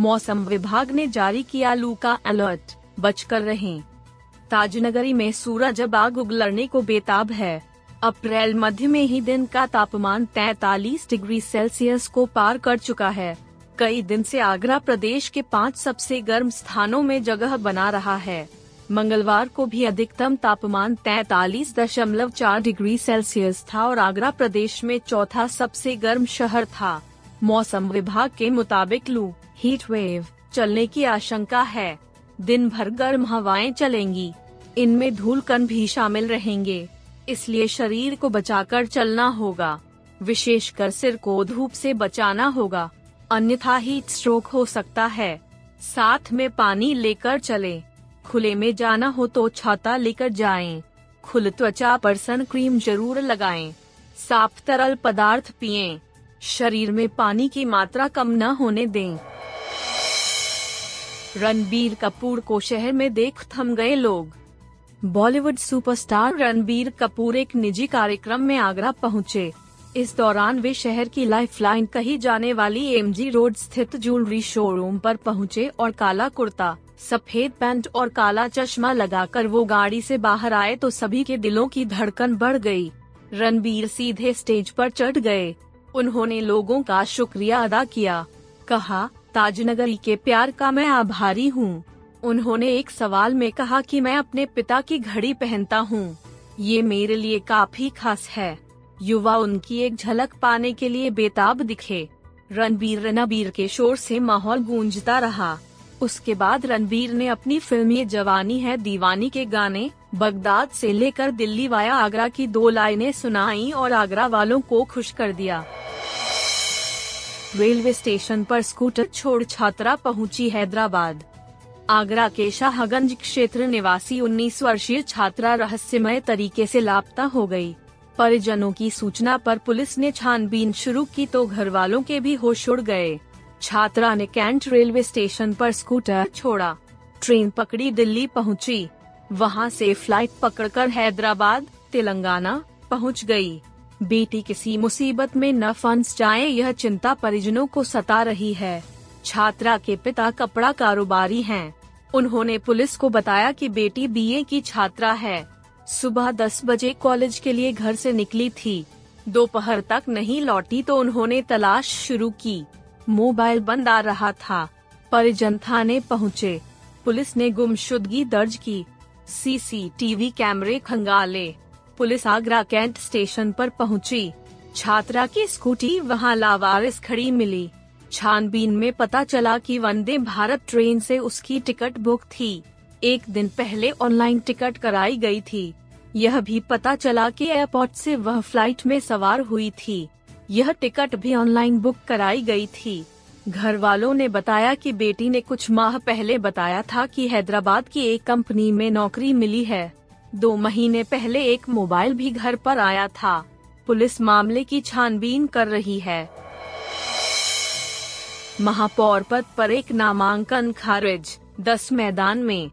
मौसम विभाग ने जारी किया लू का अलर्ट, बचकर रहें। ताजनगरी में सूरज अब आग उगलने को बेताब है। अप्रैल मध्य में ही दिन का तापमान 43 डिग्री सेल्सियस को पार कर चुका है। कई दिन से आगरा प्रदेश के पाँच सबसे गर्म स्थानों में जगह बना रहा है। मंगलवार को भी अधिकतम तापमान 43.4 डिग्री सेल्सियस था और आगरा प्रदेश में चौथा सबसे गर्म शहर था। मौसम विभाग के मुताबिक लू हीट वेव चलने की आशंका है दिन भर गर्म हवाएँ चलेंगी इनमें धूल कण भी शामिल रहेंगे इसलिए शरीर को बचाकर चलना होगा विशेषकर सिर को धूप से बचाना होगा अन्यथा हीट स्ट्रोक हो सकता है साथ में पानी लेकर चलें। खुले में जाना हो तो छाता लेकर जाएँ। खुल त्वचा पर सन क्रीम ज़रूर लगाएँ। साफ़ तरल पदार्थ पिएँ। शरीर में पानी की मात्रा कम न होने दें रणबीर कपूर को शहर में देख थम गए लोग बॉलीवुड सुपरस्टार रणबीर कपूर एक निजी कार्यक्रम में आगरा पहुँचे। इस दौरान वे शहर की लाइफलाइन कही जाने वाली एमजी रोड स्थित ज्वेलरी शोरूम पर पहुँचे और काला कुर्ता, सफ़ेद पैंट और काला चश्मा लगाकर वो गाड़ी से बाहर आए तो सभी के दिलों की धड़कन बढ़ गई। रणबीर सीधे स्टेज पर चढ़ गए उन्होंने लोगों का शुक्रिया अदा किया। कहा, ताजनगरी के प्यार का मैं आभारी हूँ। उन्होंने एक सवाल में कहा कि मैं अपने पिता की घड़ी पहनता हूँ। ये मेरे लिए काफ़ी खास है। युवा उनकी एक झलक पाने के लिए बेताब दिखे। रणबीर रणबीर के शोर से माहौल गूंजता रहा। उसके बाद रणबीर ने अपनी फ़िल्म ये जवानी है दीवानी के गाने बगदाद से लेकर दिल्ली वाया आगरा की दो लाइनें सुनाई और आगरा वालों को खुश कर दिया रेलवे स्टेशन पर स्कूटर छोड़ छात्रा पहुँची हैदराबाद आगरा के शाहगंज क्षेत्र निवासी 19 वर्षीय छात्रा रहस्यमय तरीके से लापता हो गई। परिजनों की सूचना पर पुलिस ने छानबीन शुरू की तो घर वालों के भी होश उड़ गए छात्रा ने कैंट रेलवे स्टेशन पर स्कूटर छोड़ा ट्रेन पकड़ी दिल्ली पहुँची। वहाँ से फ़्लाइट पकड़कर हैदराबाद, तेलंगाना पहुँच गई। बेटी किसी मुसीबत में न फंस जाए, यह चिंता परिजनों को सता रही है। छात्रा के पिता कपड़ा कारोबारी हैं। उन्होंने पुलिस को बताया कि बेटी बीए की छात्रा है। सुबह 10 बजे कॉलेज के लिए घर से निकली थी। दोपहर तक नहीं लौटी तो उन्होंने तलाश शुरू की। मोबाइल बंद आ रहा था। परिजन थाने पहुँचे। पुलिस ने गुमशुदगी दर्ज की। सीसीटीवी कैमरे खंगाले। पुलिस आगरा कैंट स्टेशन पर पहुँची। छात्रा की स्कूटी वहाँ लावारिस खड़ी मिली। छानबीन में पता चला कि वंदे भारत ट्रेन से उसकी टिकट बुक थी। एक दिन पहले ऑनलाइन टिकट कराई गई थी। यह भी पता चला कि एयरपोर्ट से वह फ़्लाइट में सवार हुई थी। यह टिकट भी ऑनलाइन बुक कराई गई थी। घर वालों ने बताया कि बेटी ने कुछ माह पहले बताया था कि हैदराबाद की एक कंपनी में नौकरी मिली है। दो महीने पहले एक मोबाइल भी घर पर आया था। पुलिस मामले की छानबीन कर रही है। महापौर पद पर एक नामांकन खारिज, दस मैदान में।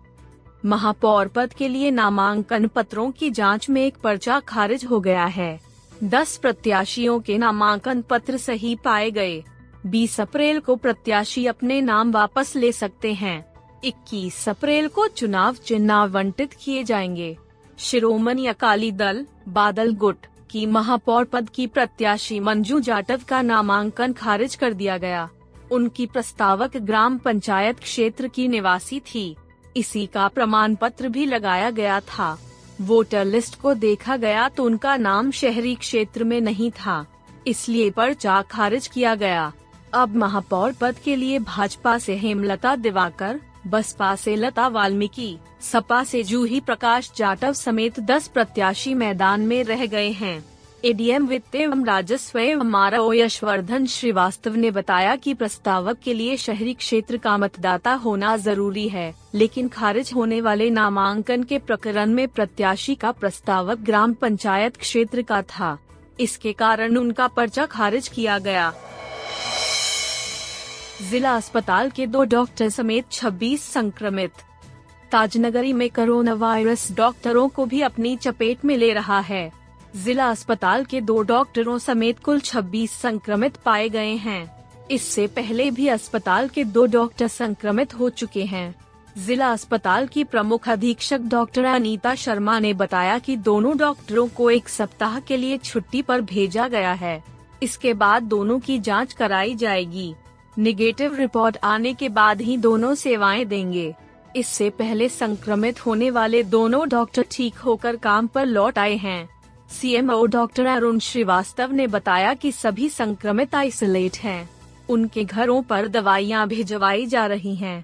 महापौर पद के लिए नामांकन पत्रों की जाँच में एक पर्चा खारिज हो गया है। दस प्रत्याशियों के नामांकन पत्र सही पाए गए। 20 अप्रैल को प्रत्याशी अपने नाम वापस ले सकते हैं। 21 अप्रैल को चुनाव चिन्ह आवंटित किए जाएँगे। शिरोमणि अकाली दल, बादल गुट की महापौर पद की प्रत्याशी मंजू जाटव का नामांकन खारिज कर दिया गया। उनकी प्रस्तावक ग्राम पंचायत क्षेत्र की निवासी थी। इसी का प्रमाण पत्र भी लगाया गया था। वोटर लिस्ट को देखा गया तो उनका नाम शहरी क्षेत्र में नहीं था। इसलिए पर्चा खारिज किया गया। अब महापौर पद के लिए भाजपा से हेमलता दिवाकर, बसपा से लता वाल्मीकि, सपा से जूही प्रकाश जाटव समेत 10 प्रत्याशी मैदान में रह गए हैं। एडीएम वित्त एवं राजस्व एवं आरओ यशवर्धन श्रीवास्तव ने बताया कि प्रस्तावक के लिए शहरी क्षेत्र का मतदाता होना ज़रूरी है, लेकिन खारिज होने वाले नामांकन के प्रकरण में प्रत्याशी का प्रस्तावक ग्राम पंचायत क्षेत्र का था। इसके कारण उनका पर्चा खारिज किया गया। जिला अस्पताल के दो डॉक्टर समेत 26 संक्रमित। ताजनगरी में कोरोना वायरस डॉक्टरों को भी अपनी चपेट में ले रहा है। जिला अस्पताल के दो डॉक्टरों समेत कुल 26 संक्रमित पाए गए हैं। इससे पहले भी अस्पताल के दो डॉक्टर संक्रमित हो चुके हैं। जिला अस्पताल की प्रमुख अधीक्षक डॉक्टर अनीता शर्मा ने बताया कि दोनों डॉक्टरों को एक सप्ताह के लिए छुट्टी पर भेजा गया है। इसके बाद दोनों की जाँच कराई जाएगी। निगेटिव रिपोर्ट आने के बाद ही दोनों सेवाएँ देंगे इससे पहले संक्रमित होने वाले दोनों डॉक्टर ठीक होकर काम पर लौट आए हैं सीएमओ डॉक्टर अरुण श्रीवास्तव ने बताया कि सभी संक्रमित आइसोलेट हैं। उनके घरों पर दवाइयाँ भिजवाई जा रही हैं।